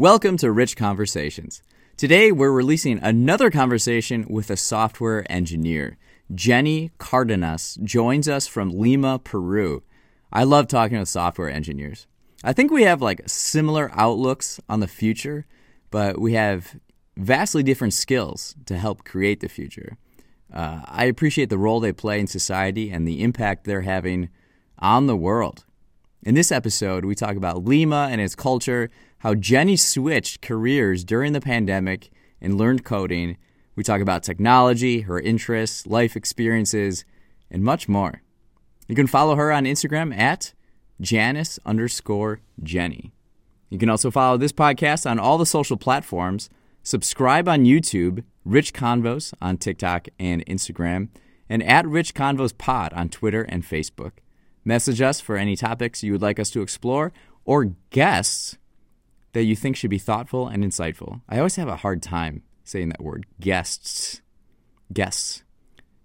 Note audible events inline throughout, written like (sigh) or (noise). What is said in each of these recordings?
Welcome to Rich Conversations. Today, we're releasing another conversation with a software engineer. Jenny Cardenas joins us from Lima, Peru. I love talking with software engineers. I think we have like similar outlooks on the future, but we have vastly different skills to help create the future. Uh, I appreciate the role they play in society and the impact they're having on the world. In this episode, we talk about Lima and its culture, how Jenny switched careers during the pandemic and learned coding. We talk about technology, her interests, life experiences, and much more. You can follow her on Instagram at Janice underscore Jenny. You can also follow this podcast on all the social platforms, subscribe on YouTube, Rich Convos on TikTok and Instagram, and at Rich Convos Pod on Twitter and Facebook. Message us for any topics you would like us to explore or guests that you think should be thoughtful and insightful. I always have a hard time saying that word guests. Guests.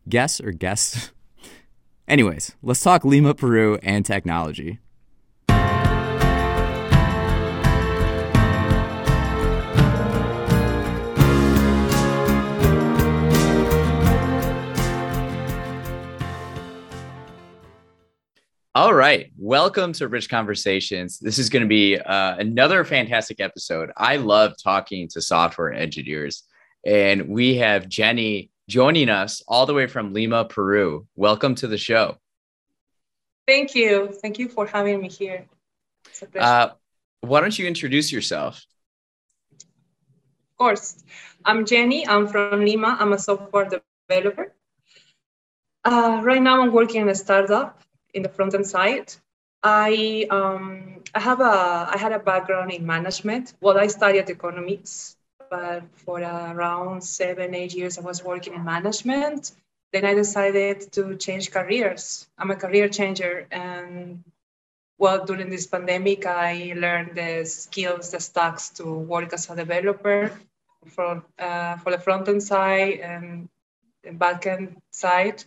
Guests or guests? (laughs) Anyways, let's talk Lima, Peru, and technology. All right. Welcome to Rich Conversations. This is going to be uh, another fantastic episode. I love talking to software engineers, and we have Jenny joining us all the way from Lima, Peru. Welcome to the show. Thank you. Thank you for having me here. Uh, why don't you introduce yourself? Of course. I'm Jenny. I'm from Lima. I'm a software developer. Uh, right now, I'm working in a startup in the front end side. I um, I have a I had a background in management. Well, I studied economics, but for around seven eight years I was working in management. Then I decided to change careers. I'm a career changer, and well, during this pandemic, I learned the skills, the stacks to work as a developer for uh, for the front end side and the back end side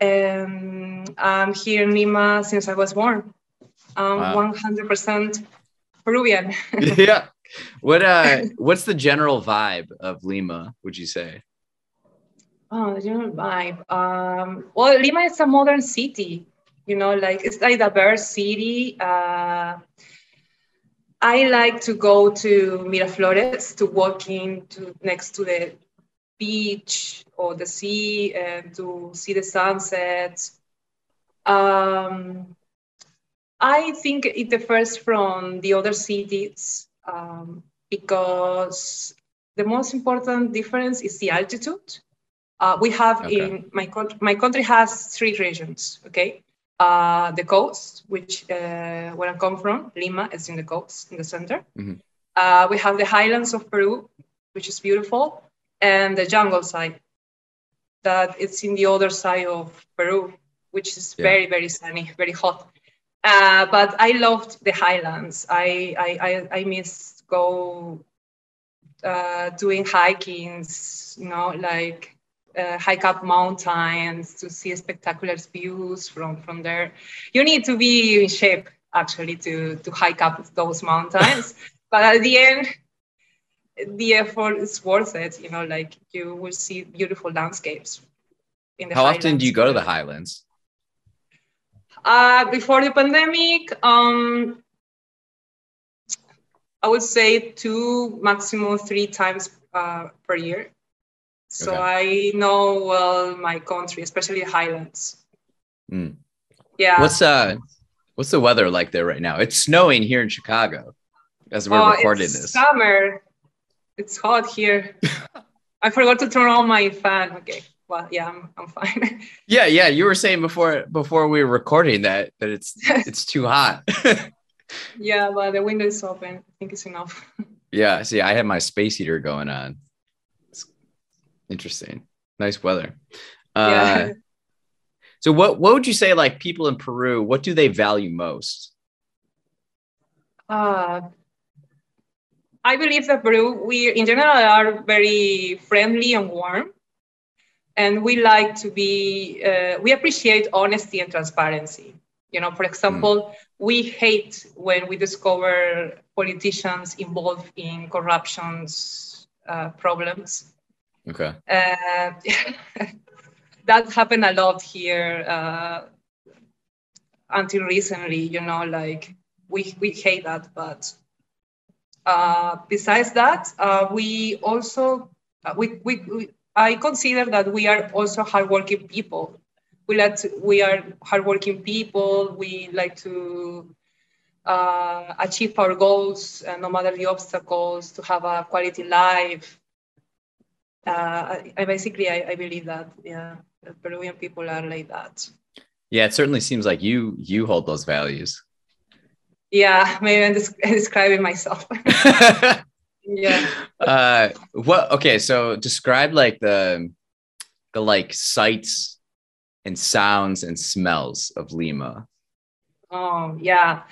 and I'm here in Lima since I was born. I'm wow. 100% Peruvian. (laughs) (laughs) yeah. What uh what's the general vibe of Lima, would you say? Oh, the general vibe. Um, well, Lima is a modern city, you know, like it's like a diverse city. Uh, I like to go to Miraflores to walk in to next to the beach or the sea and to see the sunset. Um, I think it differs from the other cities um, because the most important difference is the altitude. Uh, we have okay. in my country, my country has three regions, okay? Uh, the coast, which uh, where I come from, Lima is in the coast, in the center. Mm-hmm. Uh, we have the highlands of Peru, which is beautiful and the jungle side that it's in the other side of Peru, which is yeah. very, very sunny, very hot. Uh, but I loved the highlands. I, I, I, I miss go uh, doing hikings, you know, like uh, hike up mountains to see spectacular views from, from there. You need to be in shape actually to, to hike up those mountains. (laughs) but at the end, the effort is worth it. You know, like you will see beautiful landscapes. In the How highlands. often do you go to the highlands? Uh, before the pandemic, um, I would say two, maximum three times uh, per year. So okay. I know well my country, especially the highlands. Mm. Yeah. What's uh, what's the weather like there right now? It's snowing here in Chicago as we're oh, recording this. Summer it's hot here. (laughs) I forgot to turn on my fan. Okay. Well, yeah, I'm, I'm fine. (laughs) yeah, yeah. You were saying before before we were recording that that it's (laughs) it's too hot. yeah, but the window is open. I think it's enough. yeah. See, I have my space heater going on. It's interesting. Nice weather. Uh, yeah. So what what would you say like people in Peru, what do they value most? Uh I believe that Peru, we in general are very friendly and warm. And we like to be, uh, we appreciate honesty and transparency. You know, for example, mm. we hate when we discover politicians involved in corruptions uh, problems. Okay. Uh, (laughs) that happened a lot here uh, until recently. You know, like we we hate that, but besides that, uh, we also uh, we, we, we I consider that we are also hardworking people. We like to, we are hardworking people. We like to uh, achieve our goals, uh, no matter the obstacles, to have a quality life. Uh, I, I, basically I, I believe that yeah, Peruvian people are like that. Yeah, it certainly seems like you you hold those values. Yeah, maybe I'm just (laughs) describing myself. (laughs) yeah. Uh, what? Okay, so describe like the the like sights and sounds and smells of Lima. Oh yeah,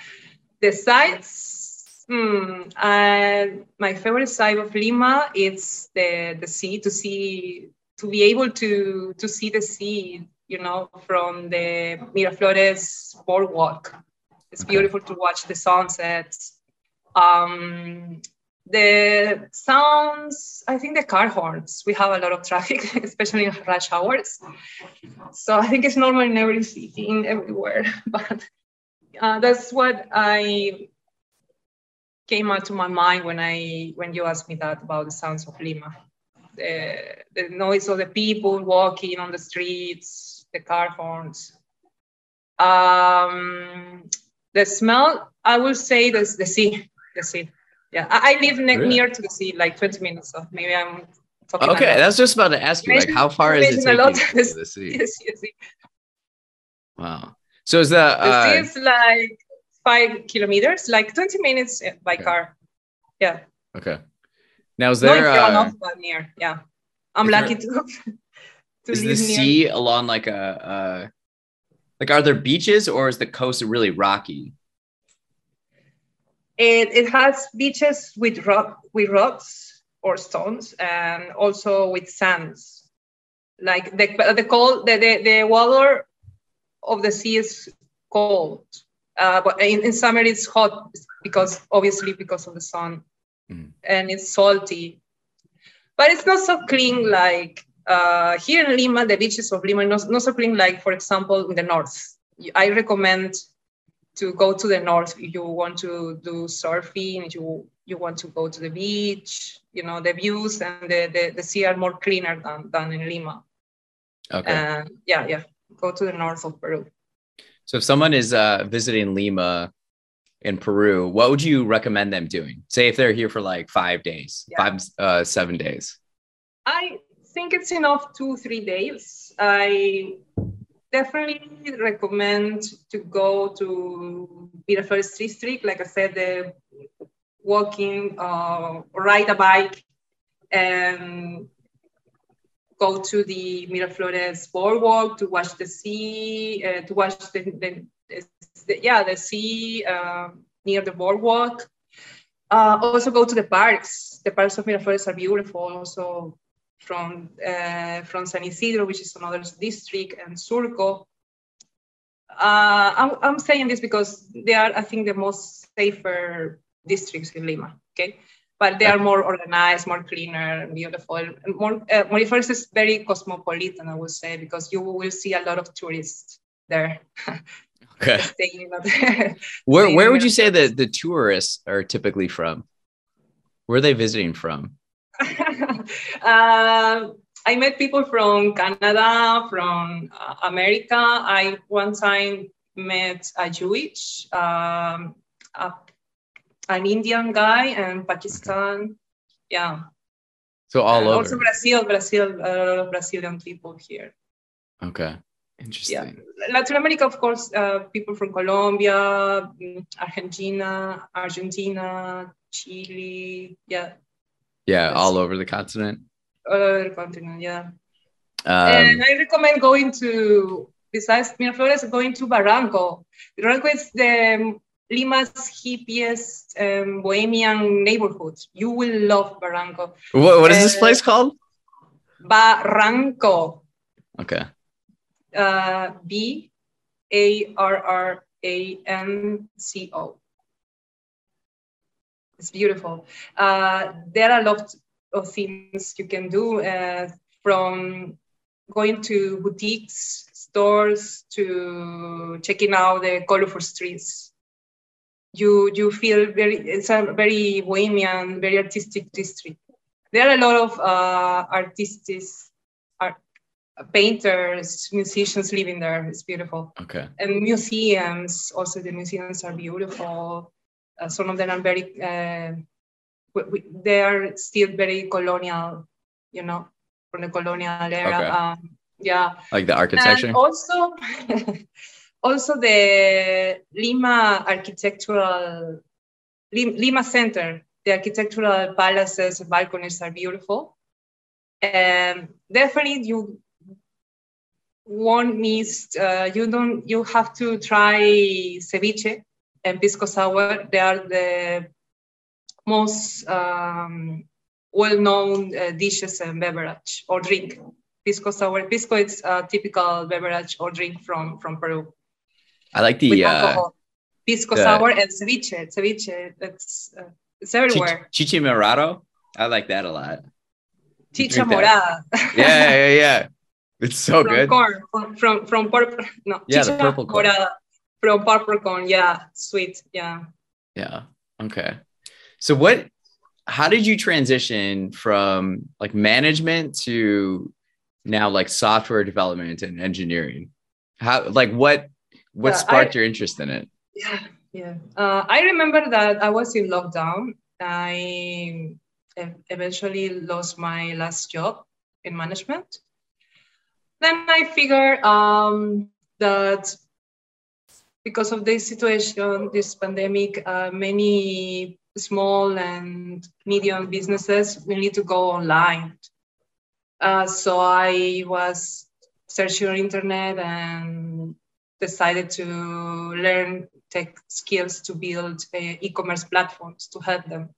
the sights. Hmm. And my favorite side of Lima is the the sea. To see, to be able to to see the sea, you know, from the Miraflores boardwalk. It's okay. beautiful to watch the sunsets. Um, the sounds, I think the car horns. We have a lot of traffic, (laughs) especially in rush hours. So I think it's normal in every city, in everywhere. (laughs) But uh, that's what I came out to my mind when I when you asked me that about the sounds of Lima. The, the noise of the people walking on the streets, the car horns. Um, the smell, I will say, the, the sea, the sea yeah, I, I live ne- really? near to the sea, like 20 minutes. So maybe I'm talking. Okay, that's just about to ask you, like, how far is it taking to the sea? (laughs) yes, yes, yes. Wow. So is that uh, the sea is like five kilometers, like 20 minutes by okay. car. Yeah. Okay. Now is there? Not uh, enough, near. Yeah, I'm lucky there, to. (laughs) to is the sea along like a? Like, are there beaches or is the coast really rocky? It, it has beaches with rock with rocks or stones and also with sands. Like the the cold the, the, the water of the sea is cold. Uh, but in, in summer it's hot because obviously because of the sun mm. and it's salty. But it's not so clean like uh, here in Lima, the beaches of Lima, not, not so clean like, for example, in the north. I recommend to go to the north if you want to do surfing, you you want to go to the beach, you know, the views and the, the, the sea are more cleaner than, than in Lima. Okay. And yeah, yeah. Go to the north of Peru. So if someone is uh, visiting Lima in Peru, what would you recommend them doing? Say if they're here for like five days, yeah. five, uh, seven days. I think it's enough two, three days. I definitely recommend to go to Miraflores district. Like I said, the walking, uh, ride a bike, and go to the Miraflores boardwalk to watch the sea, uh, to watch the, the, the, yeah the sea uh, near the boardwalk. Uh, also go to the parks. The parks of Miraflores are beautiful. Also from uh, from San Isidro, which is another district, and Surco. Uh, I'm, I'm saying this because they are, I think, the most safer districts in Lima. Okay, but they are more organized, more cleaner, beautiful. More, uh, is very cosmopolitan, I would say, because you will see a lot of tourists there. (laughs) Okay. (laughs) where where would you say that the tourists are typically from? Where are they visiting from? Uh, (laughs) I met people from Canada, from uh, America. I one time met a Jewish, um, a, an Indian guy, and Pakistan. Yeah. So all over. Also Brazil, Brazil, a lot of Brazilian people here. Okay. Interesting. Yeah. Latin America, of course, uh, people from Colombia, mm, Argentina, Argentina, Chile. Yeah, yeah, all over the continent. All over the continent, yeah. Um, and I recommend going to, besides Miraflores, going to Barranco. Barranco is the Lima's hippiest um, bohemian neighborhood. You will love Barranco. What, what is uh, this place called? Barranco. Okay. Uh, B A R R A N C O. It's beautiful. Uh, there are a lot of things you can do uh, from going to boutiques, stores, to checking out the colorful streets. You you feel very it's a very bohemian, very artistic district. There are a lot of uh, artists, art, painters, musicians living there. It's beautiful. Okay. And museums, also the museums are beautiful. Uh, some of them are very, uh, we, we, they are still very colonial, you know, from the colonial era. Okay. Um, yeah. Like the architecture? And also, (laughs) also the Lima architectural, Lima Center, the architectural palaces and balconies are beautiful. And definitely you won't miss, uh, you don't, you have to try ceviche and pisco sour. They are the most um, well-known uh, dishes and beverage or drink. Pisco sour. Pisco is a typical beverage or drink from from Peru. I like the uh, pisco the, sour and ceviche. Ceviche. That's uh, it's everywhere. Chich- morado. I like that a lot. Chicha morada. yeah, yeah, yeah. It's so from good. Corn, from from from purple. No, yeah, chicha the purple corn. Morada, from purple corn. Yeah, sweet. Yeah. Yeah. Okay. So what? How did you transition from like management to now like software development and engineering? How like what what Yeah, sparked I- your interest in it? Yeah, yeah. Uh, I remember that I was in lockdown. I eventually lost my last job in management. Then I figured um, that because of this situation, this pandemic, uh, many small and medium businesses will need to go online. Uh, so I was searching on internet and decided to learn tech skills to build uh, e-commerce platforms to help them.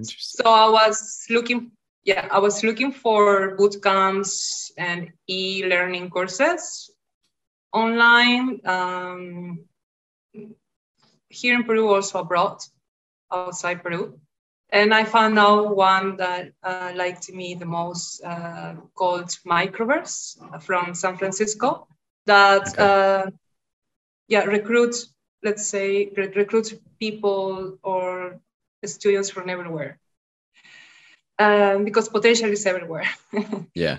So I was looking, yeah, I was looking for boot camps and e-learning courses online um, here in Peru, also abroad, outside Peru. And I found out one that uh, liked me the most uh, called Microverse from San Francisco that, Okay. uh, yeah, recruits, let's say, re- recruits people or students from everywhere. Um, because potential is everywhere. (laughs) Yeah.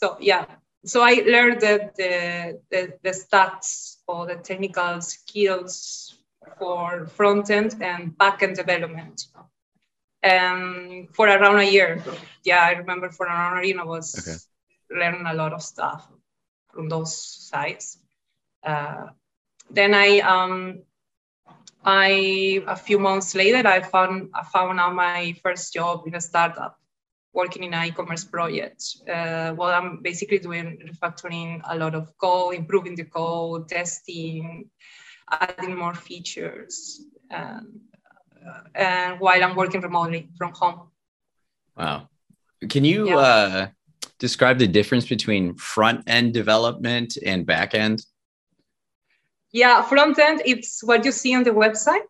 so yeah so i learned the, the, the, the stacks or the technical skills for front end and back end development. And for around a year. Yeah i remember for around a year i was Okay. learning a lot of stuff from those sites uh, then i um i a few months later i found i found out my first job in a startup working in an e-commerce project. Uh, well, I'm basically doing refactoring a lot of code, improving the code, testing, adding more features, and, uh, and while I'm working remotely from home. Wow. Can you Yeah. uh, describe the difference between front end development and back end? Yeah, front end, it's what you see on the website.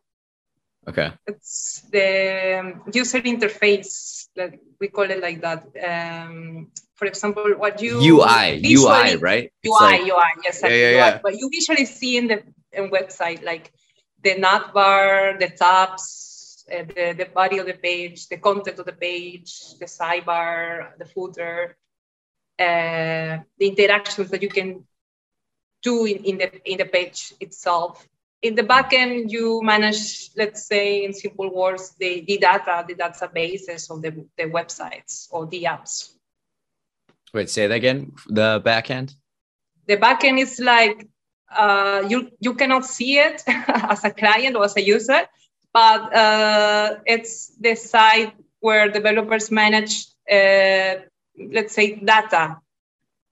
Okay. It's the user interface, like we call it like that. Um, for example, what you UI, UI, right? It's UI, like- UI, yes, Yeah, yeah, UI. yeah. But you visually see in the in website like the navbar, the tabs, uh, the, the body of the page, the content of the page, the sidebar, the footer, uh, the interactions that you can do in, in the in the page itself. In the backend, you manage, let's say, in simple words, the, the data, the databases of the, the websites or the apps. Wait, say that again. The back end? the backend is like uh, you you cannot see it (laughs) as a client or as a user, but uh, it's the site where developers manage, uh, let's say, data,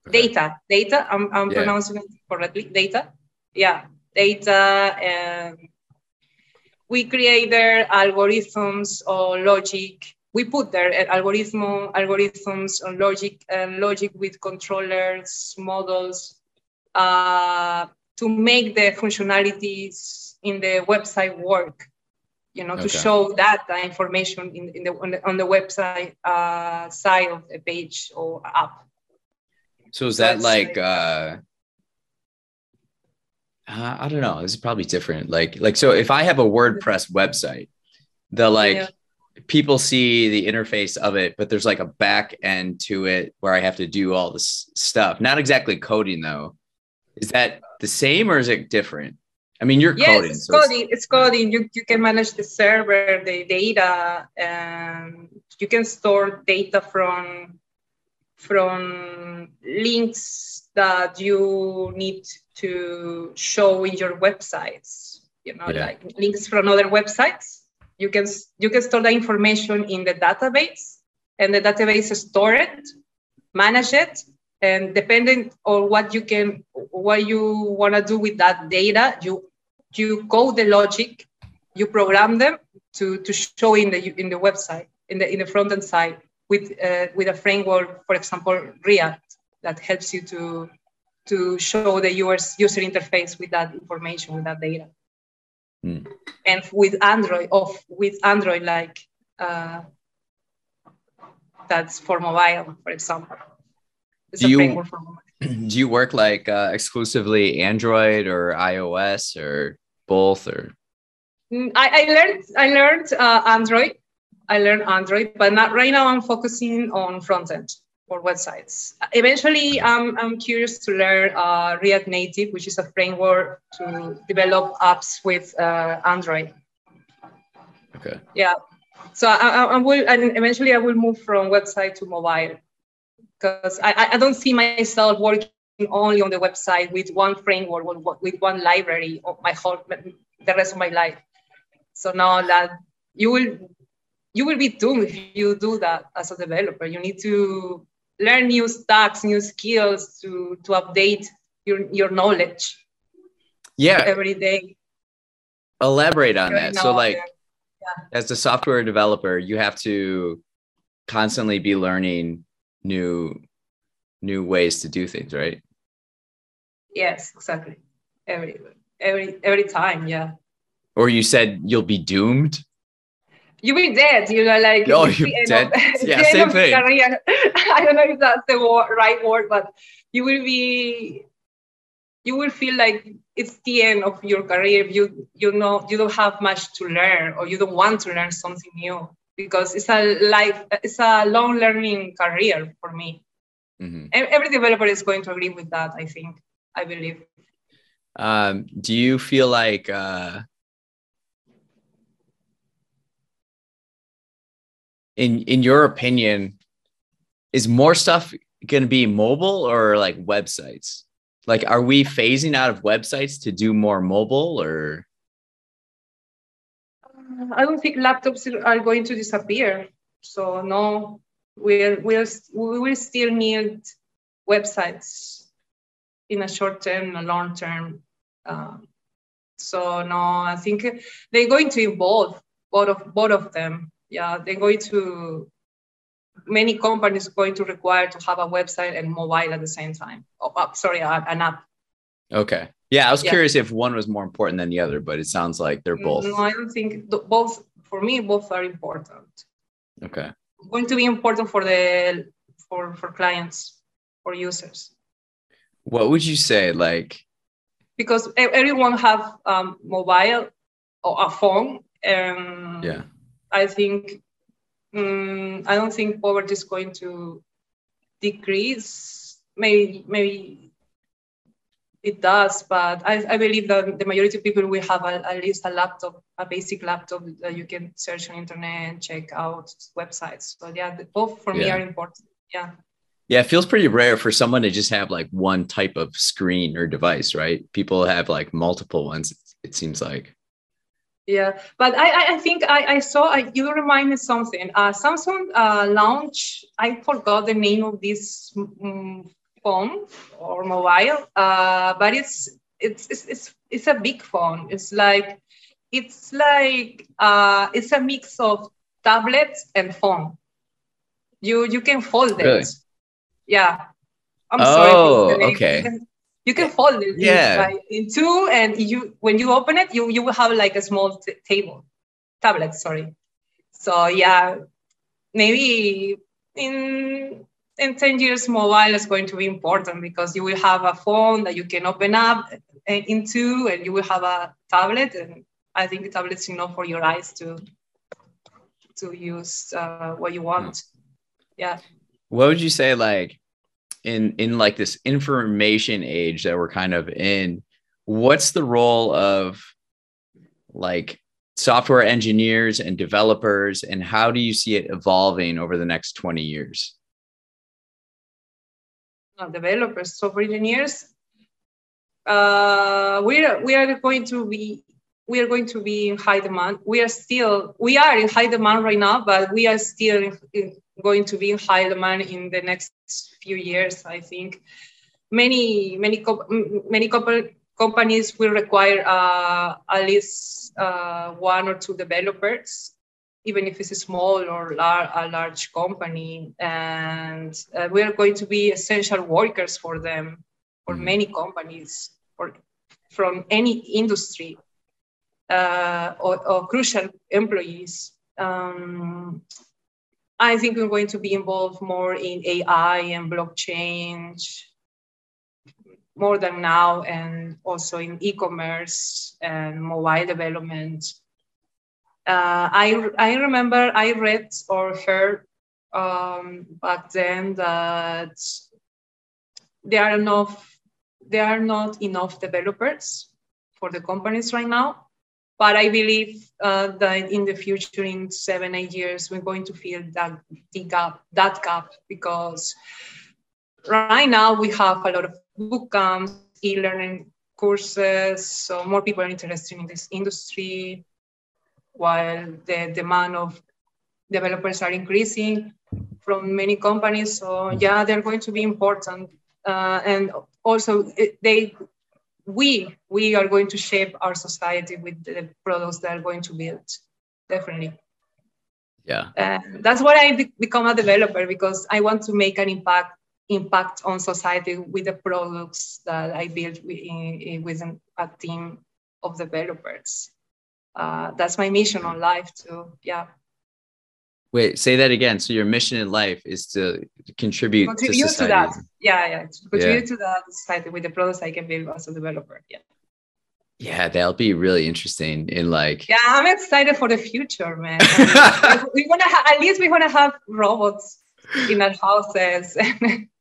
Okay. data, data. I'm, I'm Yeah. pronouncing it correctly. Data, yeah, data, and we create their algorithms or logic. We put their algorithm algorithms or logic and logic with controllers, models, uh, to make the functionalities in the website work you know, to show that information in, in the, on, the, on the website uh, side of the page or app. So is that like, uh, uh, I don't know. This is probably different. Like, like so, if I have a WordPress website, the like yeah. people see the interface of it, but there's like a back end to it where I have to do all this stuff. Not exactly coding though. Is that the same or is it different? I mean, you're yes, coding. It's so coding. It's, it's coding. You, you can manage the server, the data, and you can store data from from links that you need to show in your websites. You know, yeah. like links from other websites. You can you can store the information in the database, and the database store it, manage it, and depending on what you can what you want to do with that data you you code the logic you program them to, to show in the in the website in the in the front end side with uh, with a framework for example react that helps you to to show the user user interface with that information with that data mm. and with android of with android like uh, that's for mobile for example it's do you, (clears throat) do you work like uh, exclusively Android or iOS or both or? Mm, I, I learned I learned uh, Android. I learned Android, but not right now. I'm focusing on front end for websites. Eventually, I'm, I'm curious to learn uh, React Native, which is a framework to develop apps with uh, Android. Okay. Yeah. So I, I, will, and eventually I will move from website to mobile because I, I don't see myself working only on the website with one framework, with one library of my whole, the rest of my life. So now that you will, you will be doomed if you do that as a developer. You need to learn new stacks, new skills to, to update your, your knowledge. Yeah. Every day. Elaborate on that. So like, yeah. as a software developer, you have to constantly be learning new new ways to do things, right? Yes, exactly. Every every every time, yeah. Or you said you'll be doomed. You'll be dead. You know, like oh, you're dead. (laughs) Of, yeah, same thing. Career. (laughs) I don't know if that's the word, right word, but you will be. You will feel like it's the end of your career. You you know you don't have much to learn, or you don't want to learn something new because it's a life. It's a long learning career for me. Mm-hmm. Every developer is going to agree with that. I think. I believe. Um, do you feel like uh, in in your opinion, is more stuff going to be mobile or like websites? Like, are we phasing out of websites to do more mobile or? I don't think laptops are going to disappear. So no, we'll we'll we will still need websites in a short term, a long term. Um, so no, I think they're going to evolve both of both of them. Yeah, they're going to many companies going to require to have a website and mobile at the same time. Oh, uh, sorry, an app. Okay. Yeah, I was yeah. curious if one was more important than the other, but it sounds like they're both. No, I don't think both. For me, both are important. Okay. Going to be important for the for for clients, for users. What would you say, like? Because everyone have um, mobile or a phone. and yeah. I think um, I don't think poverty is going to decrease. Maybe maybe it does, but I, I believe that the majority of people will have a, at least a laptop, a basic laptop that you can search on internet and check out websites. So yeah, both for yeah. me are important. Yeah. Yeah, it feels pretty rare for someone to just have like one type of screen or device, right? People have like multiple ones, it seems like. Yeah, but I, I think I, I saw, I, you remind me something. Uh, Samsung uh, launched, I forgot the name of this um, phone or mobile, uh, but it's, it's, it's, it's, it's a big phone. It's like, it's like, uh, it's a mix of tablets and phone. You, you can fold it. Really? Yeah. I'm sorry. oh, sorry. okay. You can fold it Yeah. in, two, and you when you open it, you you will have like a small t- table, tablet. Sorry. So yeah, maybe in in 10 years mobile is going to be important because you will have a phone that you can open up uh, into and you will have a tablet and i think the tablet's enough for your eyes to to use uh, what you want yeah What would you say, like, in in like this information age that we're kind of in? What's the role of like software engineers and developers, and how do you see it evolving over the next twenty years? uh, developers, software engineers, uh, we are we are going to be we are going to be in high demand. We are still we are in high demand right now, but we are still in, in, going to be in high demand in the next few years. I think many many many compa- companies will require uh, at least uh, one or two developers even if it's a small or lar- a large company. And uh, we are going to be essential workers for them, for Mhm. many companies, or from any industry, uh, or, or crucial employees. Um, I think we're going to be involved more in AI and blockchain more than now, and also in e-commerce and mobile development uh, I I remember I read or heard um, back then that there are enough there are not enough developers for the companies right now. But I believe uh, that in the future, in seven eight years, we're going to fill that gap that gap because right now we have a lot of boot camps, e-learning courses, so more people are interested in this industry while the demand of developers are increasing from many companies. So yeah, they're going to be important, uh, and also they, we, we are going to shape our society with the products that are going to build, definitely. Yeah. And that's why I be- become a developer because I want to make an impact impact on society with the products that I build within, within a team of developers uh, that's my mission on life too. Yeah. Wait, say that again. So your mission in life is to contribute, Contribute to to, that. Yeah, yeah. To contribute Yeah. to that society with the products I can build as a developer. Yeah. Yeah, that'll be really interesting. In like, Yeah, I'm excited for the future, man. I (laughs) mean, (laughs) we wanna ha- at least we wanna have robots in our houses.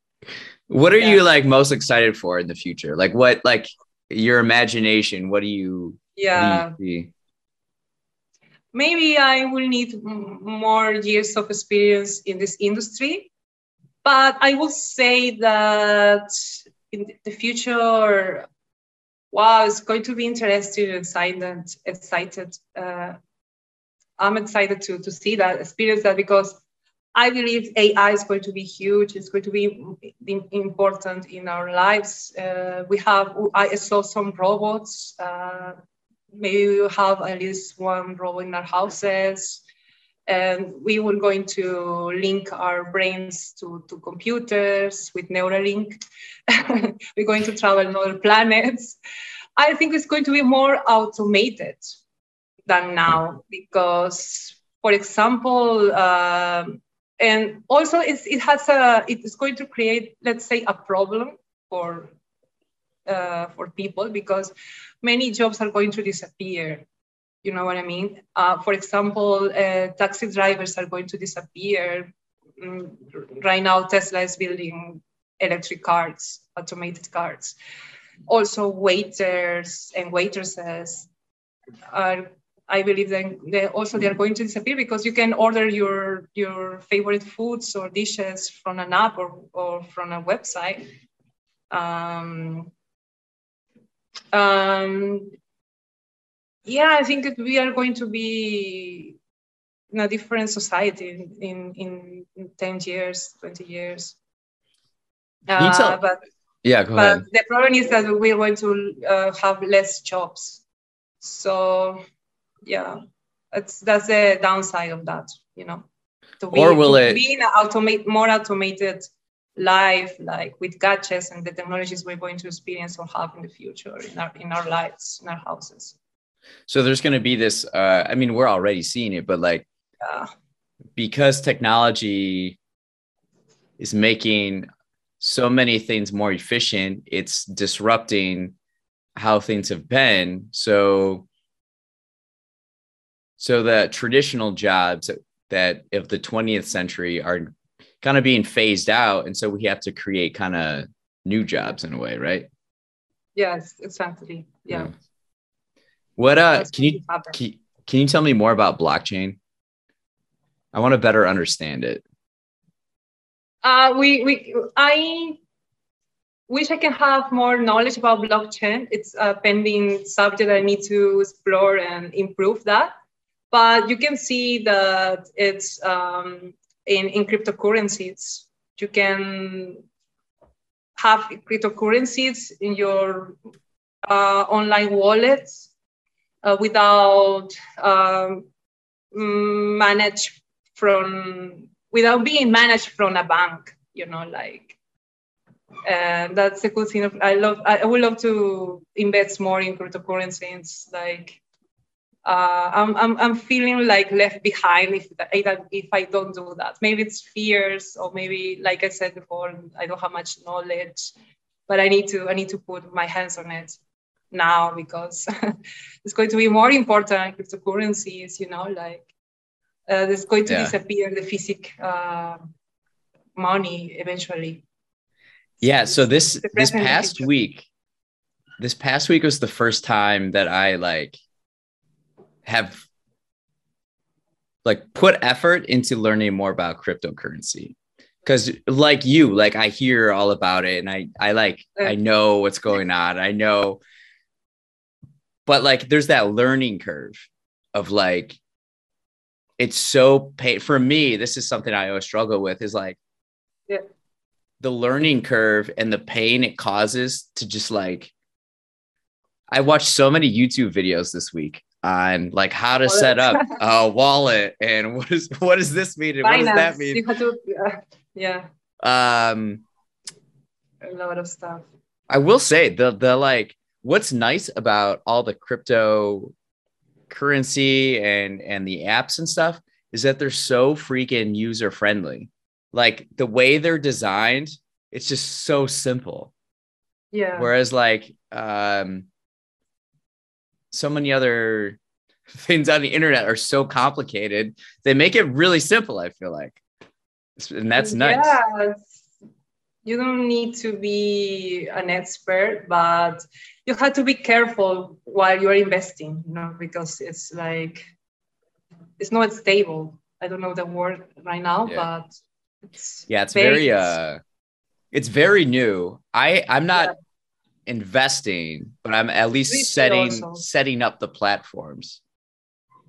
(laughs) what are Yeah. you like most excited for in the future? Like, what, like your imagination? What do you? yeah. What do you see? Maybe I will need more years of experience in this industry. But I will say that in the future, wow, it's going to be interesting and excited. excited. Uh, I'm excited to, to see that, experience that, because I believe AI is going to be huge. It's going to be important in our lives. Uh, we have, I saw some robots. Uh, maybe we will have at least one robot in our houses. And we will going to link our brains to, to computers with neuralink. (laughs) We're going to travel other planets. I think it's going to be more automated than now because for example um, and also it has a it's going to create let's say a problem for uh, for people because many jobs are going to disappear. You know what I mean? Uh, for example, uh, taxi drivers are going to disappear. Mm, right now, Tesla is building electric cars, automated cars. Also, waiters and waitresses are. I believe that they also they are going to disappear because you can order your your favorite foods or dishes from an app or, or from a website. Um, um, yeah, I think that we are going to be in a different society in, in, in 10 years, 20 years. Uh, tell- but Yeah, go but ahead. the problem is that we're going to uh, have less jobs. So, yeah, that's that's the downside of that, you know. To Or will it- be in automate more automated life, like with gadgets and the technologies we're going to experience or have in the future in our in our lives, in our houses. So there's going to be this. Uh, I mean, we're already seeing it, but like, Yeah. because technology is making so many things more efficient, it's disrupting how things have been. So, so the traditional jobs that, that of the 20th century are kind of being phased out, and so we have to create kind of new jobs in a way, right? Yes, exactly. Yeah. What uh? Can you can, can you tell me more about blockchain? I want to better understand it. Uh, we, we, I wish I can have more knowledge about blockchain. It's a pending subject I need to explore and improve that. But you can see that it's um, in, in cryptocurrencies. You can have cryptocurrencies in your uh, online wallets uh, without um, managed from without being managed from a bank you know like and that's the cool thing i love I would love to invest more in cryptocurrencies like uh, I'm, I'm, I'm feeling like left behind if, if, if I don't do that. Maybe it's fears, or maybe, like I said before, I don't have much knowledge, but I need to I need to put my hands on it now because (laughs) it's going to be more important. Cryptocurrencies, you know, like uh, there's going to Yeah. disappear the physical uh, money eventually. Yeah. So this this past future. week, this past week was the first time that I like have like put effort into learning more about cryptocurrency. Cause like you, like I hear all about it and I I like I mm. know what's going on. I know, but like there's that learning curve of like it's so pain for me. This is something I always struggle with is like Yeah. the learning curve and the pain it causes to just like I watched so many YouTube videos this week on like how to set up a wallet and what is what does this mean and what does that mean? You have to, uh, yeah, Um a lot of stuff. I will say the the like what's nice about all the crypto currency and and the apps and stuff is that they're so freaking user friendly. Like the way they're designed, it's just so simple. Yeah. Whereas like um so many other things on the internet are so complicated. They make it really simple, I feel like. And that's nice. Yes. You don't need to be an expert, but you have to be careful while you're investing, you know, because it's like it's not stable. I don't know the word right now, Yeah. but it's Yeah, it's very vague. uh it's very new. I I'm not Yeah. Investing, but I'm at least setting also. setting up the platforms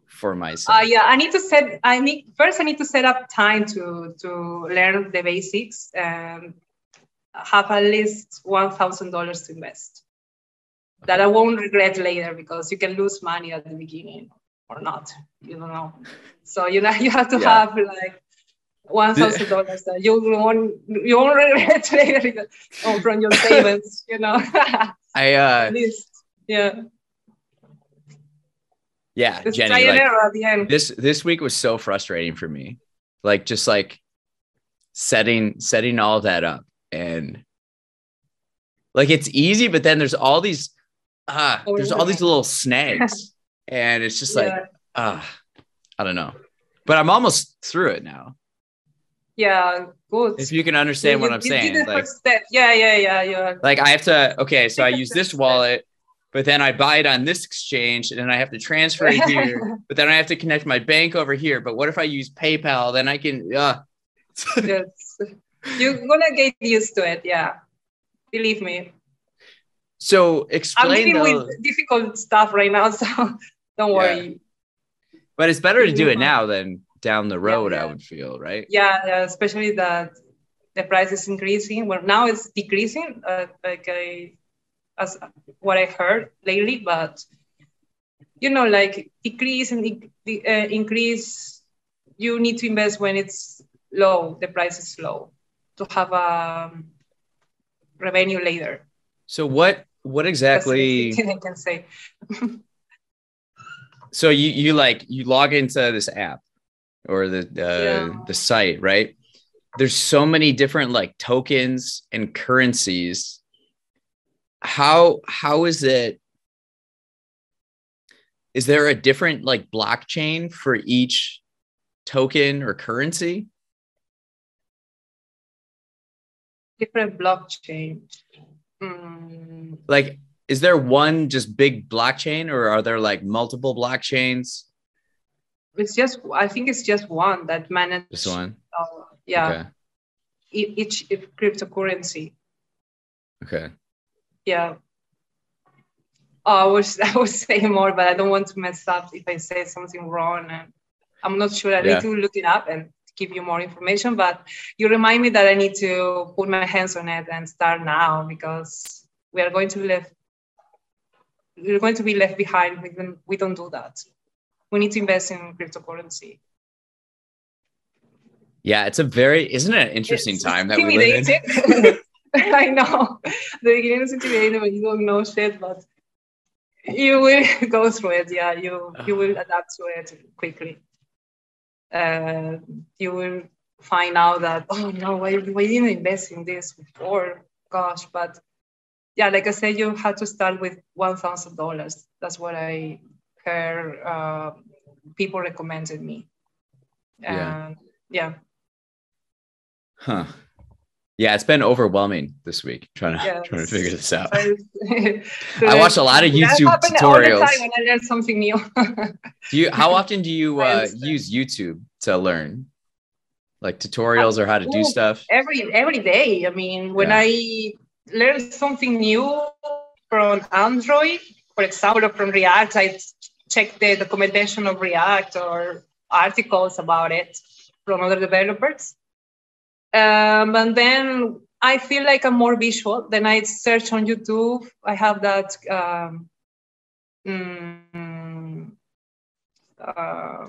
for myself. Uh, yeah, I need to set. I need first. I need to set up time to to learn the basics and have at least one thousand dollars to invest. That I won't regret later because you can lose money at the beginning or not. You don't know. So you know (laughs) you have to Yeah. have like one thousand dollars that you won't you won't regret (laughs) later oh, from your savings. You know, (laughs) I uh at least yeah. yeah, It's Jenny, like, at the end. this this week was so frustrating for me. Like just like setting setting all that up and like it's easy, but then there's all these ah there's all these little snags. (laughs) and it's just like yeah. ah I don't know. But I'm almost through it now. Yeah, good. If you can understand what You- I'm you saying. Like. Yeah, yeah, yeah, yeah. like I have to okay, so I use this wallet, but then I buy it on this exchange and then I have to transfer it here, (laughs) but then I have to connect my bank over here. But what if I use PayPal? Then I can uh (laughs) yes. You're gonna get used to it. Yeah, believe me. so explain I'm dealing the, with difficult stuff right now, (laughs) so don't worry. but it's better to do it now than down the road, I yeah. would feel, right? Yeah, yeah, especially that the price is increasing. Well, now it's decreasing, uh, like I, as what I heard lately. But you know, like decrease and uh, increase, you need to invest when it's low. The price is low. to have a revenue later. So what what exactly I can say. (laughs) so you you like you log into this app or the uh, yeah. the site, right? There's so many different like tokens and currencies. How how is it is there a different like blockchain for each token or currency? Different blockchain. Mm. Like, is there one just big blockchain or are there like multiple blockchains? It's just, I think it's just one that manages. Just one? Uh, yeah. Okay. Each, each cryptocurrency. Okay. Yeah. Oh, I was (laughs) I would say more, but I don't want to mess up if I say something wrong. And I'm not sure. I yeah. need to look it up and give you more information. But you remind me that I need to put my hands on it and start now because we are going to be left. We're going to be left behind. We don't, we don't do that. We need to invest in cryptocurrency. Yeah, it's a very isn't it an interesting it's time that we live in? (laughs) I know. The beginning is intimidating when you don't know shit, but you will (laughs) go through it yeah you you will (sighs) adapt to it quickly uh, you will find out that oh no why, why didn't invest in this before gosh but yeah like i said you had to start with $1000 that's what i heard uh, people recommended me yeah. yeah huh yeah, it's been overwhelming this week trying to yes. trying to figure this out. I (laughs) watch a lot of YouTube tutorials. All the time when I learn something new. (laughs) do you? How often do you (laughs) uh, use YouTube to learn, like tutorials or how to do stuff? Every every day. I mean, when yeah. I learn something new from Android, for example, or from React, I check the documentation of React or articles about it from other developers um, and then I feel like I'm more visual. Then I search on YouTube. I have that. Um, mm, uh,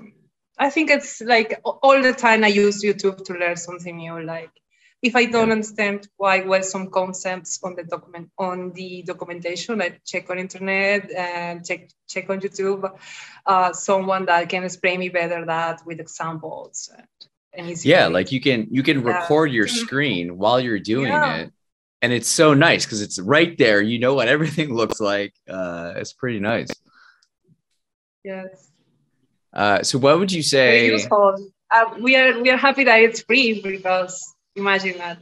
I think it's like all the time I use YouTube to learn something new. Like if I don't yeah. understand quite well some concepts on the document on the documentation, I check on internet and check check on YouTube. Uh, someone that can explain me better that with examples. And, yeah like you can you can record your mm-hmm. screen while you're doing yeah. it and it's so nice because it's right there you know what (laughs) everything looks like uh it's pretty nice yes uh so what would you say uh, we are we are happy that it's free because imagine that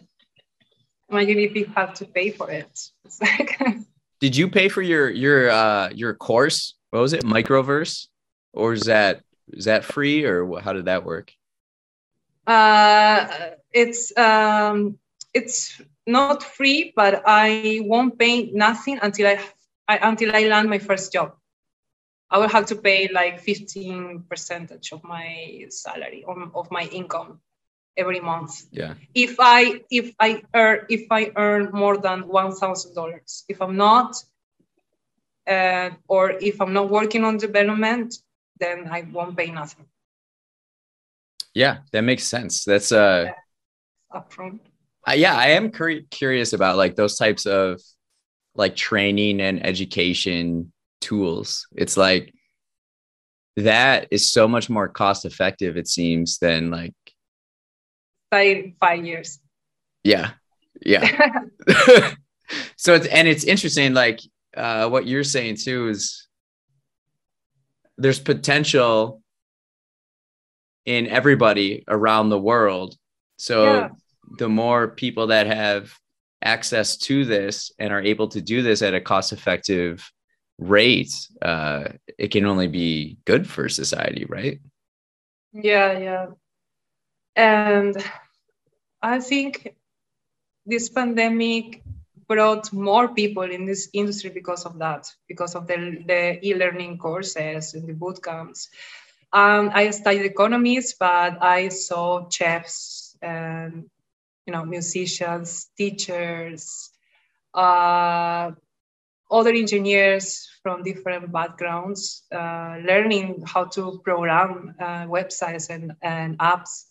imagine if you have to pay for it. Like (laughs) did you pay for your your uh your course? What was it? Microverse? Or is that is that free or how did that work? Uh, it's um, it's not free, but I won't pay nothing until I, I until I land my first job. I will have to pay like 15 percentage of my salary of, of my income every month. Yeah. If I if I earn if I earn more than one thousand dollars, if I'm not, uh, or if I'm not working on development, then I won't pay nothing. Yeah, that makes sense. That's uh upfront. Uh, yeah, I am cur- curious about like those types of like training and education tools. It's like that is so much more cost effective it seems than like five five years. Yeah. Yeah. (laughs) (laughs) so it's and it's interesting like uh what you're saying too is there's potential in everybody around the world. So yeah. the more people that have access to this and are able to do this at a cost effective rate, uh, it can only be good for society, right? Yeah, yeah. And I think this pandemic brought more people in this industry because of that, because of the, the e-learning courses and the boot camps. Um, I studied economics, but I saw chefs and you know musicians, teachers, uh, other engineers from different backgrounds uh, learning how to program uh, websites and, and apps.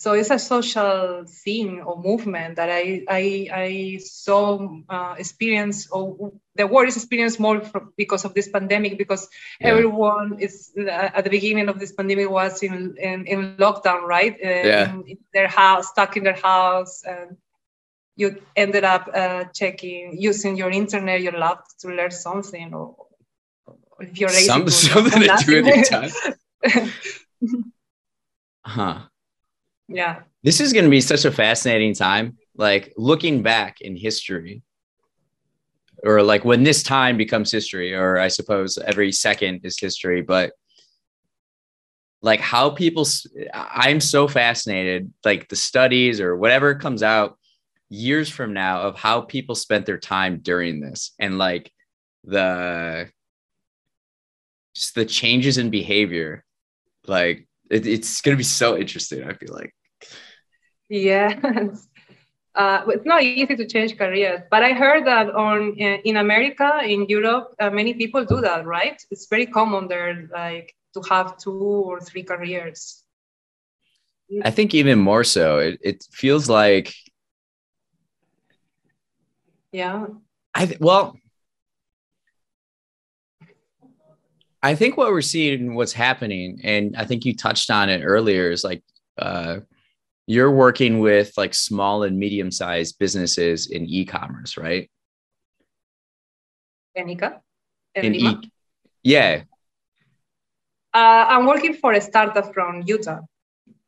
So it's a social thing or movement that I I, I saw uh, experience or the world is experienced more because of this pandemic because yeah. everyone is uh, at the beginning of this pandemic was in in, in lockdown right uh, yeah. in, in, their house stuck in their house and you ended up uh, checking using your internet your laptop to learn something or, or if you're Some, (laughs) something to do with time huh yeah. This is going to be such a fascinating time like looking back in history. Or like when this time becomes history or i suppose every second is history but like how people i'm so fascinated like the studies or whatever comes out years from now of how people spent their time during this and like the just the changes in behavior. Like it, it's going to be so interesting i feel like Yes. Uh, it's not easy to change careers, but I heard that on in America, in Europe, uh, many people do that, right? It's very common there, like to have two or three careers. I think even more so. It, it feels like, yeah. I th- well, I think what we're seeing, what's happening, and I think you touched on it earlier, is like uh, you're working with like small and medium sized businesses in e-commerce, right? Enica? In e- yeah. Uh, I'm working for a startup from Utah.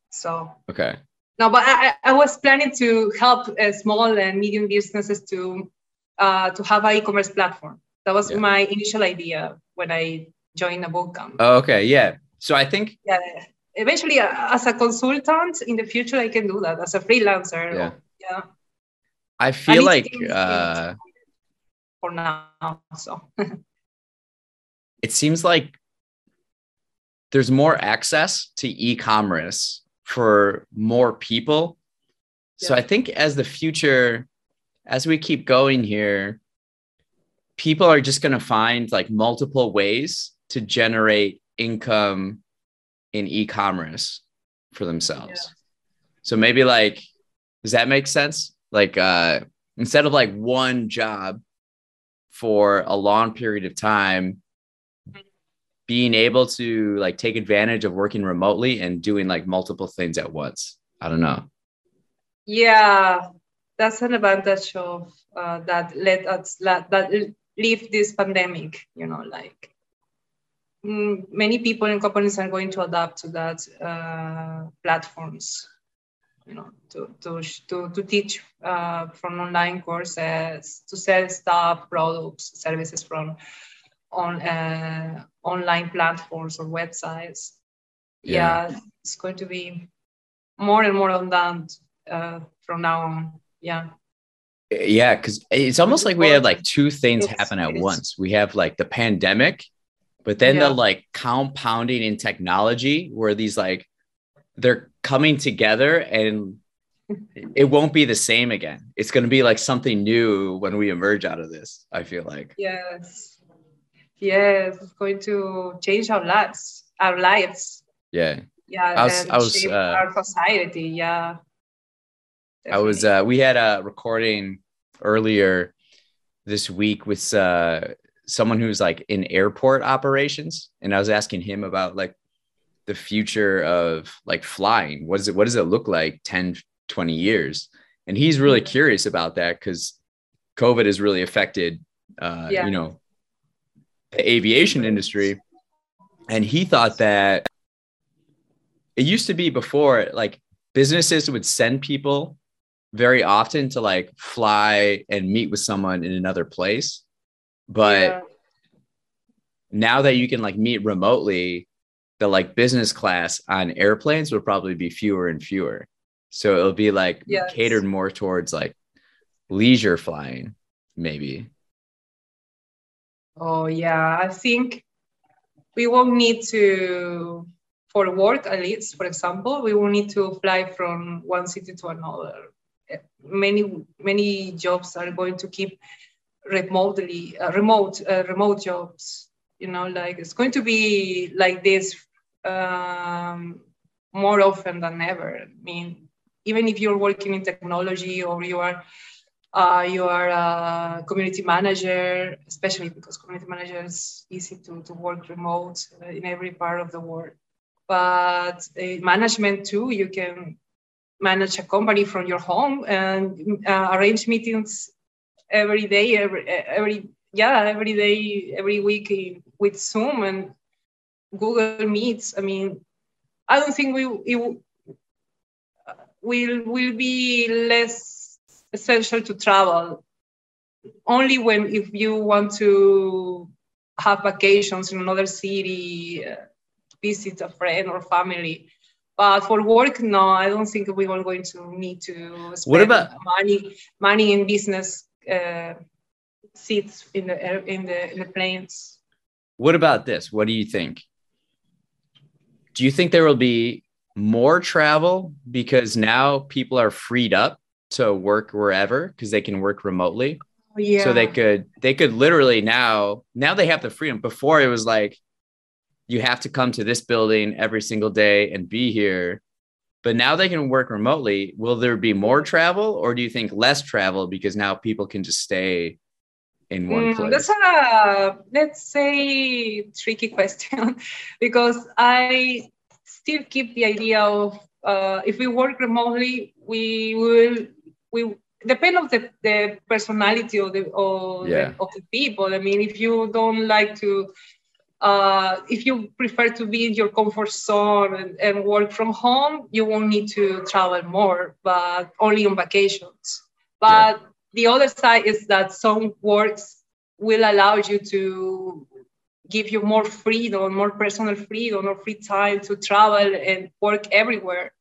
So okay. No, but I, I was planning to help uh, small and medium businesses to uh, to have an e-commerce platform. That was yeah. my initial idea when I joined a bootcamp. Oh, okay, yeah. So I think yeah, eventually uh, as a consultant in the future i can do that as a freelancer yeah, yeah. i feel like uh, for now so (laughs) it seems like there's more access to e-commerce for more people yeah. so i think as the future as we keep going here people are just going to find like multiple ways to generate income in e-commerce for themselves. Yeah. So maybe like, does that make sense? Like uh, instead of like one job for a long period of time, being able to like take advantage of working remotely and doing like multiple things at once. I don't know. Yeah, that's an advantage of uh, that let us that, that leave this pandemic. You know, like many people and companies are going to adapt to that uh, platforms you know to to to, to teach uh, from online courses to sell stuff products services from on uh, online platforms or websites yeah. yeah. it's going to be more and more on that uh, from now on yeah yeah because it's almost like we have like two things it's, happen at once we have like the pandemic but then yeah. the like compounding in technology where these like they're coming together and it won't be the same again. It's going to be like something new when we emerge out of this. I feel like. Yes. Yes, it's going to change our lives. Our lives. Yeah. Yeah. I was. I was. Uh, our society. Yeah. Definitely. I was. Uh, we had a recording earlier this week with uh, someone who's like in airport operations and I was asking him about like the future of like flying. What does it what does it look like 10 20 years? And he's really mm-hmm. curious about that cuz COVID has really affected uh yeah. you know the aviation industry and he thought that it used to be before like businesses would send people very often to like fly and meet with someone in another place but yeah. now that you can like meet remotely, the like business class on airplanes will probably be fewer and fewer. So it'll be like yes. catered more towards like leisure flying, maybe. Oh yeah, I think we won't need to for work at least, for example, we will need to fly from one city to another. Many many jobs are going to keep remotely uh, remote uh, remote jobs you know like it's going to be like this um, more often than ever i mean even if you're working in technology or you are uh, you are a community manager, especially because community manager is easy to, to work remote in every part of the world. But uh, management too, you can manage a company from your home and uh, arrange meetings every day, every, every yeah, every day, every week with Zoom and Google Meets. I mean, I don't think we it will will be less essential to travel. Only when if you want to have vacations in another city, uh, visit a friend or family. But for work, no, I don't think we are going to need to spend what about money money in business uh, seats in the in the in the planes. What about this? What do you think? Do you think there will be more travel because now people are freed up to work wherever because they can work remotely? Yeah. So they could they could literally now now they have the freedom. Before it was like you have to come to this building every single day and be here. But now they can work remotely. Will there be more travel or do you think less travel because now people can just stay in one mm, place? That's a let's say tricky question (laughs) because I still keep the idea of uh, if we work remotely, we will we depend on the, the personality of the, of, yeah. the, of the people. I mean, if you don't like to uh, if you prefer to be in your comfort zone and, and, work from home, you won't need to travel more, but only on vacations. But yeah. the other side is that some works will allow you to give you more freedom, more personal freedom or free time to travel and work everywhere.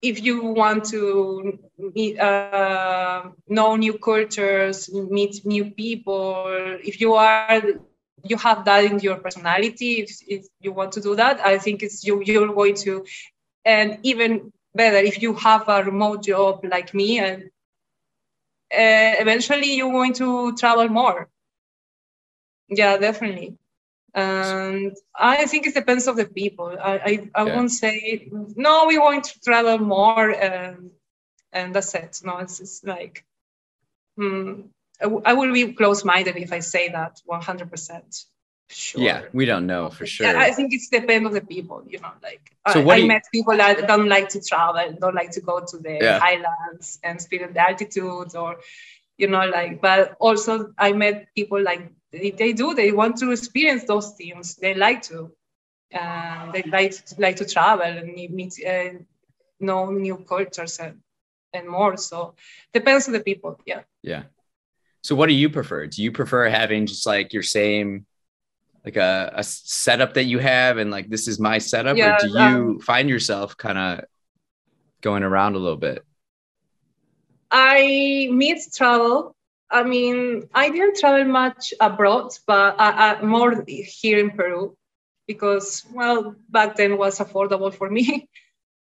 If you want to meet, uh, know new cultures, meet new people, if you are you have that in your personality if, if you want to do that i think it's you you're going to and even better if you have a remote job like me and uh, eventually you're going to travel more. Yeah definitely. And i think it depends of the people. I i, I yeah. won't say no we want to travel more and and that's it. No it's, it's like hmm, I will be close-minded if I say that 100%. Sure. Yeah, we don't know for sure. I think it's depend on the people, you know. Like so I, I you... met people that don't like to travel, don't like to go to the yeah. highlands and experience the altitudes, or you know, like. But also, I met people like they, they do. They want to experience those things. They like to. Uh, they like to, like to travel and meet, uh, know new cultures and and more. So depends on the people. Yeah. Yeah. So what do you prefer? Do you prefer having just like your same like a, a setup that you have and like this is my setup yeah, or do you um, find yourself kind of going around a little bit? I miss travel. I mean, I didn't travel much abroad, but I, I, more here in Peru because, well, back then was affordable for me. (laughs)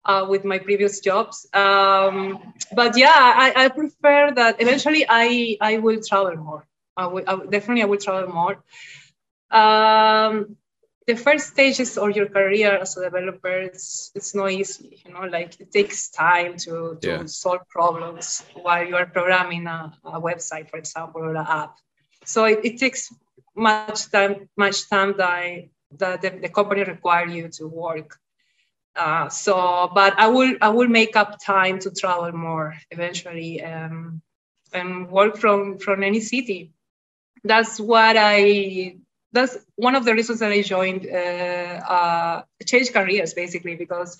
uh, with my previous jobs. Um, but yeah, I, I, prefer that eventually I, I will travel more. I will, I will, definitely, I will travel more. Um, the first stages of your career as a developer, it's, it's not easy, you know, like it takes time to, to yeah. solve problems while you are programming a, a website, for example, or an app. So it, it takes much time, much time that, that the, the company require you to work uh, so, but I will I will make up time to travel more eventually um, and work from from any city. That's what I. That's one of the reasons that I joined uh, uh, change careers basically because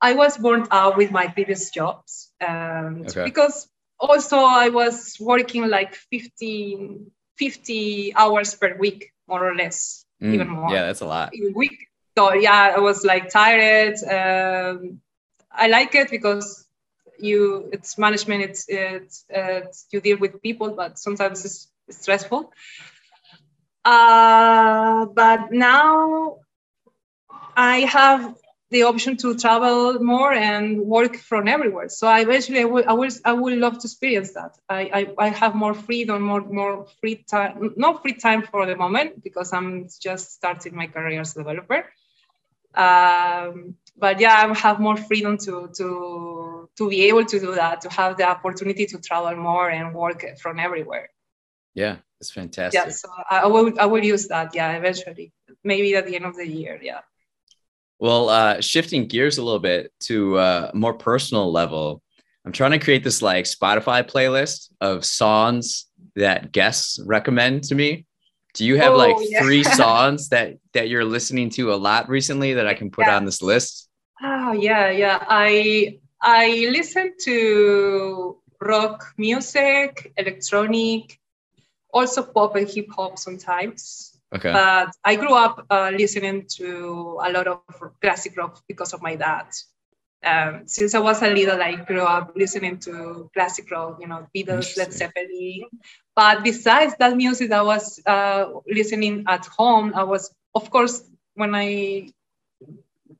I was burnt out with my previous jobs um, okay. because also I was working like 15, 50 hours per week more or less, mm, even more. Yeah, that's a lot. In a week so yeah, I was like tired. Um, I like it because you it's management. It's it's, it's you deal with people, but sometimes it's stressful. Uh, but now I have the option to travel more and work from everywhere. So I eventually I will I will I would love to experience that. I, I, I have more freedom, more more free time, not free time for the moment because I'm just starting my career as a developer. Um, but yeah, I have more freedom to to to be able to do that, to have the opportunity to travel more and work from everywhere. Yeah, it's fantastic. Yeah, so I will I will use that. Yeah, eventually, maybe at the end of the year. Yeah. Well, uh, shifting gears a little bit to uh, a more personal level, I'm trying to create this like Spotify playlist of songs that guests recommend to me. Do you have oh, like yeah. three (laughs) songs that that you're listening to a lot recently that I can put yeah. on this list? Oh yeah, yeah. I I listen to rock music, electronic, also pop and hip hop sometimes. Okay. But I grew up uh, listening to a lot of classic rock because of my dad. Um, since I was a little, I grew up listening to classic rock, you know, Beatles, Led Zeppelin. But besides that music I was uh, listening at home, I was, of course, when I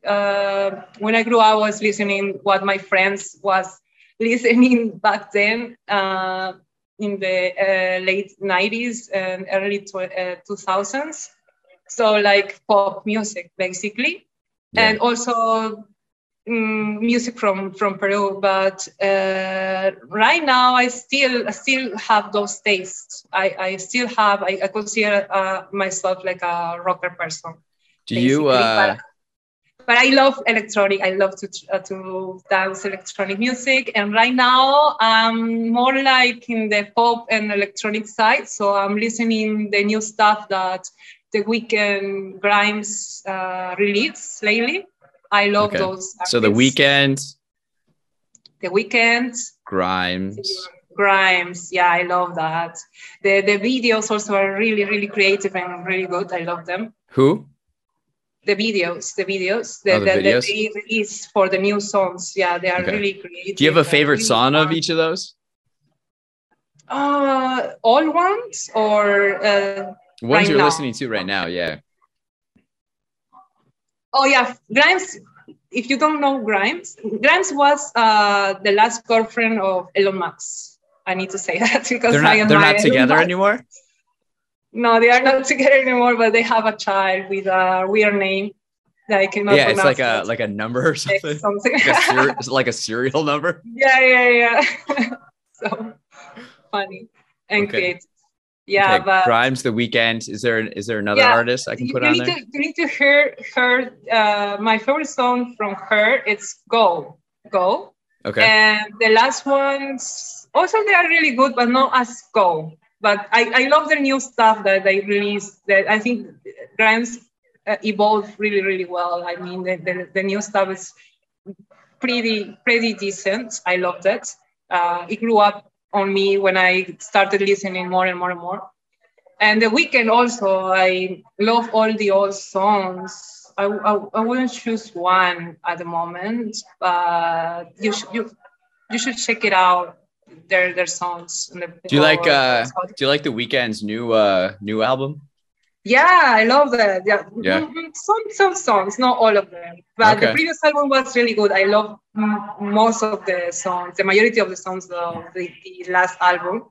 uh, when I grew up, I was listening what my friends was (laughs) listening back then. Uh, in the uh, late 90s and early tw- uh, 2000s. So, like pop music, basically, yeah. and also um, music from from Peru. But uh, right now, I still I still have those tastes. I, I still have. I, I consider uh, myself like a rocker person. Do you? Uh, but I love electronic. I love to uh, to dance electronic music, and right now I'm more like in the pop and electronic side. So I'm listening the new stuff that the Weeknd Grimes uh, released lately. I love okay. those. Artists. So the Weeknd. The Weeknd. Grimes. Grimes, yeah, I love that. The the videos also are really really creative and really good. I love them. Who? the videos, the videos, the, oh, the, the videos? they release for the new songs. Yeah, they are okay. really creative. Do you have a favorite really song fun. of each of those? Uh, all ones or uh, ones right you're now? listening to right now? Yeah. Oh yeah, Grimes. If you don't know Grimes, Grimes was uh, the last girlfriend of Elon Musk. I need to say (laughs) that because they're not, they're not together anymore. No, they are not (laughs) together anymore, but they have a child with a weird name that I cannot. Yeah, it's like a like a number or something. something. like, a (laughs) ser- like a serial number. Yeah, yeah, yeah. so funny and okay. creative. Yeah, okay. but Grimes, The Weeknd. Is there is there another yeah, artist I can put on there? To, you need to hear her. Uh, my favorite song from her. It's Go Go. Okay. And the last ones also they are really good, but not as Go but I, I love their new stuff that they release. That I think Grimes uh, evolved really, really well. I mean, the, the, the, new stuff is pretty, pretty decent. I loved it. Uh, it grew up on me when I started listening more and more and more. And the Weeknd also, I love all the old songs. I, I, I wouldn't choose one at the moment, but you should you, you should check it out their their songs. The, do you like uh do you like the Weeknd's new uh new album? Yeah, I love that. Yeah, yeah. Some some songs, not all of them, but okay. the previous album was really good. I love most of the songs, the majority of the songs of the, the last album.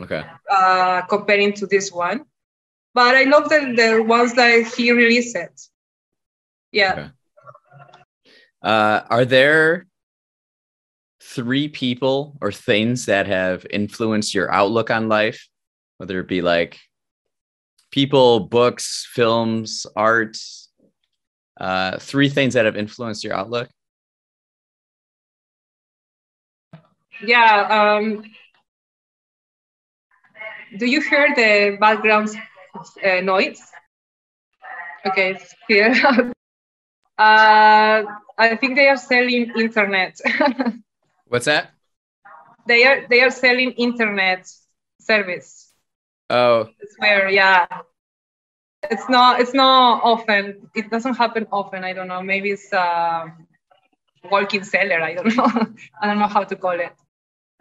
Okay. Uh, comparing to this one, but I love the the ones that he released. It. Yeah. Okay. Uh, are there three people or things that have influenced your outlook on life, whether it be like people, books, films, art, uh, three things that have influenced your outlook? Yeah. Um, do you hear the background uh, noise? Okay, here. (laughs) uh, I think they are selling internet. (laughs) What's that? They are they are selling internet service. Oh. It's where yeah. It's not it's not often. It doesn't happen often. I don't know. Maybe it's a walking seller. I don't (laughs) know. I don't know how to call it.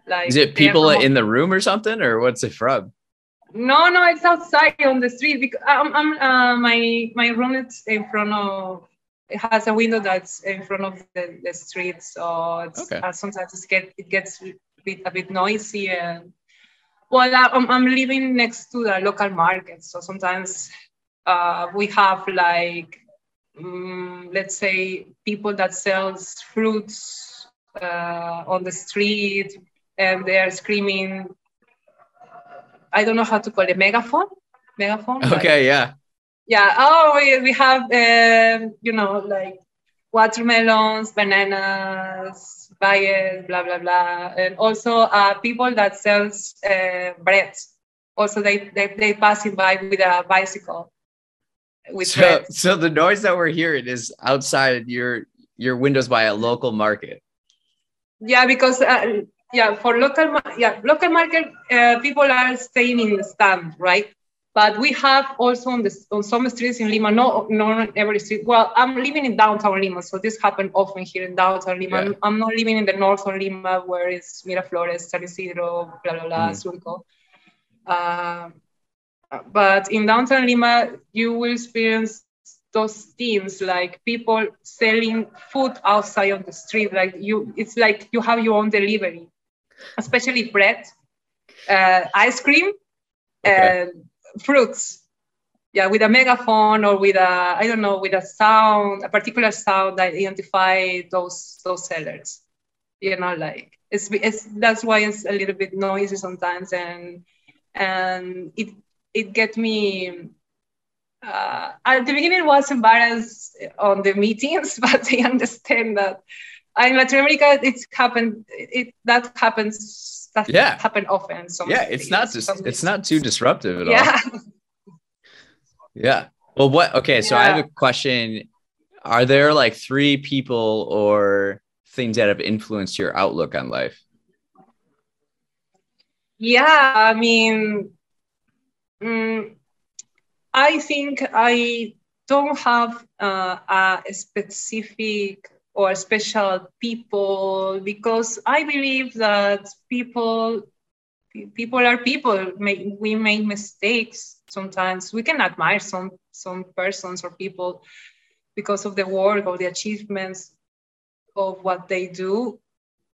Like Is it people in the room or something or what's it from? No, no, it's outside on the street because I'm, I'm uh, my my room is in front of it has a window that's in front of the, the street, so it's, okay. uh, sometimes it, get, it gets a bit, a bit noisy. And well, I'm, I'm living next to the local market, so sometimes uh, we have like um, let's say people that sells fruits uh, on the street and they are screaming. I don't know how to call it megaphone. Megaphone. Okay, like, yeah. Yeah. Oh, we, we have um, you know like watermelons, bananas, bayes, blah blah blah, and also uh, people that sells uh, bread. Also, they, they they passing by with a bicycle. With so, bread. so the noise that we're hearing is outside your your windows by a local market. Yeah, because uh, yeah, for local yeah local market uh, people are staying in the stand, right? But we have also on, the, on some streets in Lima, no, not every street. Well, I'm living in downtown Lima, so this happens often here in downtown Lima. Yeah. I'm not living in the north of Lima, where it's Miraflores, San Isidro, blah, blah, blah, mm. Surco. Uh, but in downtown Lima, you will experience those things like people selling food outside on the street. Like you, it's like you have your own delivery, especially bread, uh, ice cream, okay. and fruits. Yeah with a megaphone or with a i don't know with a sound a particular sound that identify those those sellers. You know like it's, it's that's why it's a little bit noisy sometimes and and it it get me uh, at the beginning was embarrassed on the meetings (laughs) but i understand that in latin america it's happened it that happens that yeah. happen often. So yeah, it's not just it's not too disruptive at yeah. all. (laughs) Yeah. Well, what? Okay, so yeah. I have a question. Are there like three people or things that have influenced your outlook on life? Yeah, I mean, mm, I think I don't have uh, a specific or special people because I believe that people people are people. We make mistakes sometimes. We can admire some some persons or people because of the work or the achievements of what they do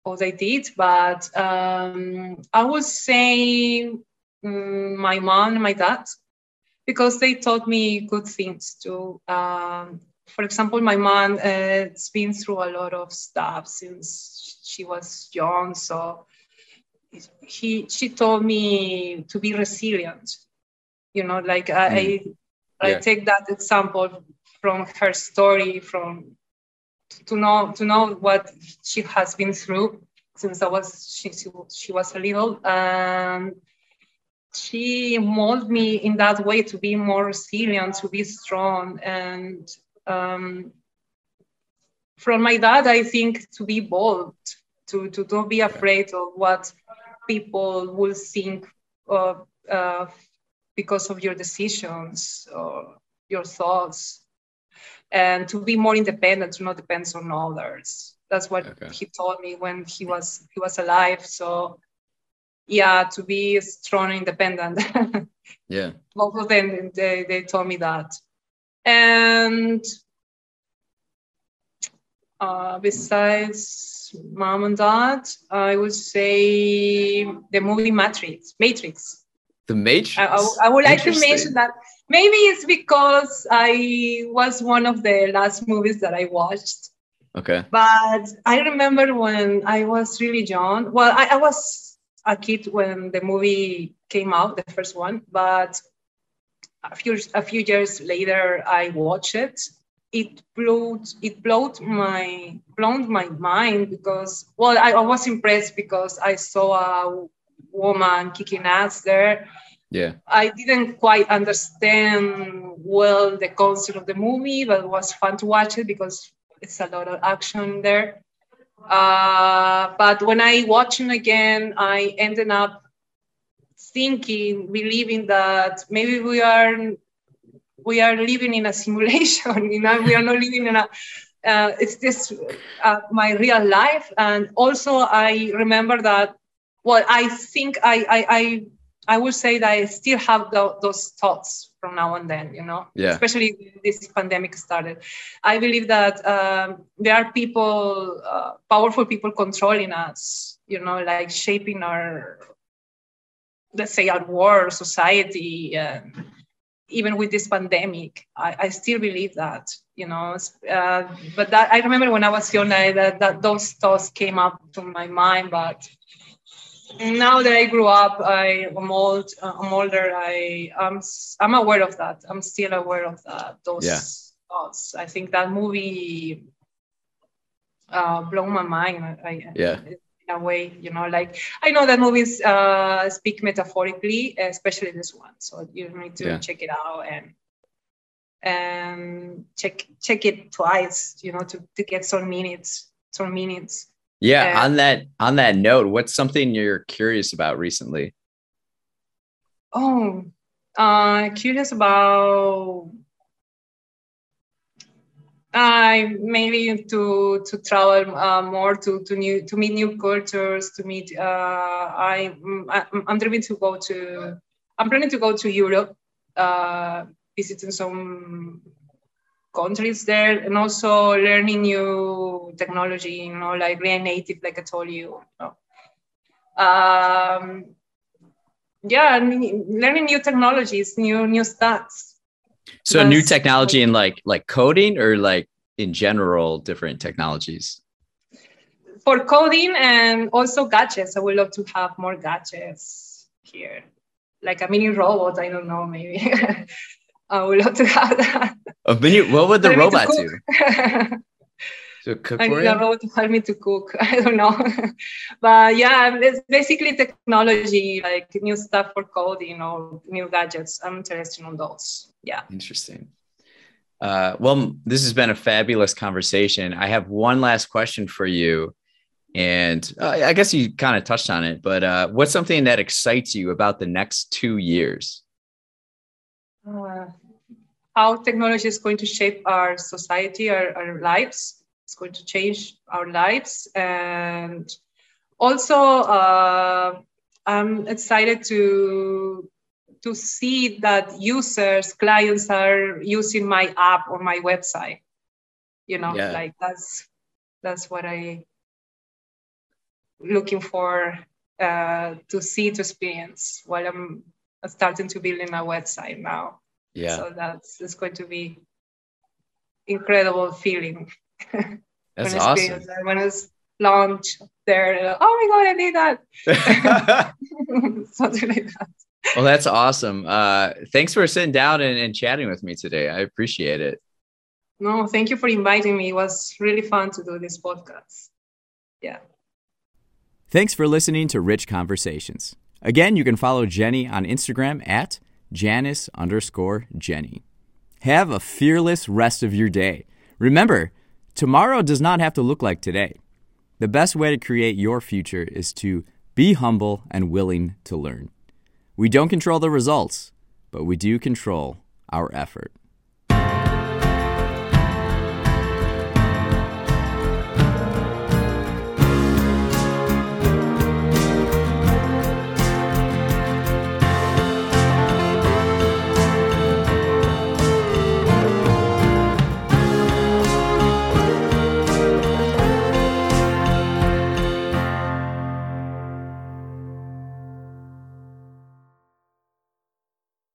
or they did but um, i would say um, my mom and my dad because they taught me good things too um, for example, my mom uh, has been through a lot of stuff since she was young. So he, she told me to be resilient. You know, like mm. I, I take that example from her story, from to know to know what she has been through since I was she, she was a little. and she molded me in that way to be more resilient, to be strong, and um, from my dad, I think to be bold, to, to don't be afraid of what people will think of, uh, because of your decisions or your thoughts, and to be more independent, to not depend on others. That's what okay. he told me when he was he was alive. So yeah, to be strong and independent. (laughs) yeah. Both of them they, they told me that. And uh, besides mom and dad, I would say the movie Matrix. Matrix. The Matrix. I, I, I would like to mention that. Maybe it's because I was one of the last movies that I watched. Okay. But I remember when I was really young. Well, I, I was a kid when the movie came out, the first one. But a few a few years later, I watched it. It blew it blowed my blown my mind because well, I, I was impressed because I saw a woman kicking ass there. Yeah. I didn't quite understand well the concept of the movie, but it was fun to watch it because it's a lot of action there. Uh, but when I watched it again, I ended up thinking, believing that maybe we are we are living in a simulation. (laughs) You know, we are not living in a. Uh, it's this uh, my real life, and also I remember that. Well, I think I I I, I would say that I still have the, those thoughts from now and then. You know, yeah. Especially this pandemic started, I believe that um, there are people, uh, powerful people controlling us. You know, like shaping our let's say our war, society, even with this pandemic. I, I still believe that, you know. Uh, but that I remember when I was young, that, that those thoughts came up to my mind. But now that I grew up, I am old. Uh, I'm older. I am I'm aware of that. I'm still aware of that. Those yeah. thoughts. I think that movie uh, blew my mind. I, yeah in a way you know like i know that movies uh, speak metaphorically especially this one so you need to yeah. check it out and and check check it twice you know to, to get some minutes some minutes yeah and, on that on that note what's something you're curious about recently oh uh curious about I maybe to to travel uh, more to to new to meet new cultures to meet. Uh, I I'm dreaming to go to. I'm planning to go to Europe, uh, visiting some countries there, and also learning new technology. You know, like React Native, like I told you. you know. Um, yeah, learning new technologies, new new stacks so new technology in like like coding or like in general different technologies? For coding and also gadgets. I would love to have more gadgets here. Like a mini robot, I don't know, maybe. (laughs) I would love to have that. A mini what would the robot do? (laughs) to cook I need a robot to help me to cook. (laughs) I don't know. but yeah, it's basically technology, like new stuff for coding or new gadgets. I'm interested in those. Yeah. Interesting. Uh, well, this has been a fabulous conversation. I have one last question for you. And uh, I guess you kind of touched on it, but uh, what's something that excites you about the next two years? Uh, how technology is going to shape our society, our, our lives. It's going to change our lives. And also, uh, I'm excited to to see that users, clients are using my app or my website. You know, yeah. like that's that's what I looking for uh, to see to experience while I'm starting to build in my website now. Yeah. So that's it's going to be incredible feeling. (laughs) That's awesome. When it's launched there, oh my god, I did that. (laughs) (laughs) Something like that. Well, that's awesome. Uh, thanks for sitting down and, and chatting with me today. I appreciate it. No, thank you for inviting me. It was really fun to do this podcast. Yeah. Thanks for listening to Rich Conversations. Again, you can follow Jenny on Instagram at Janice underscore Jenny. Have a fearless rest of your day. Remember, tomorrow does not have to look like today. The best way to create your future is to be humble and willing to learn. We don't control the results, but we do control our effort.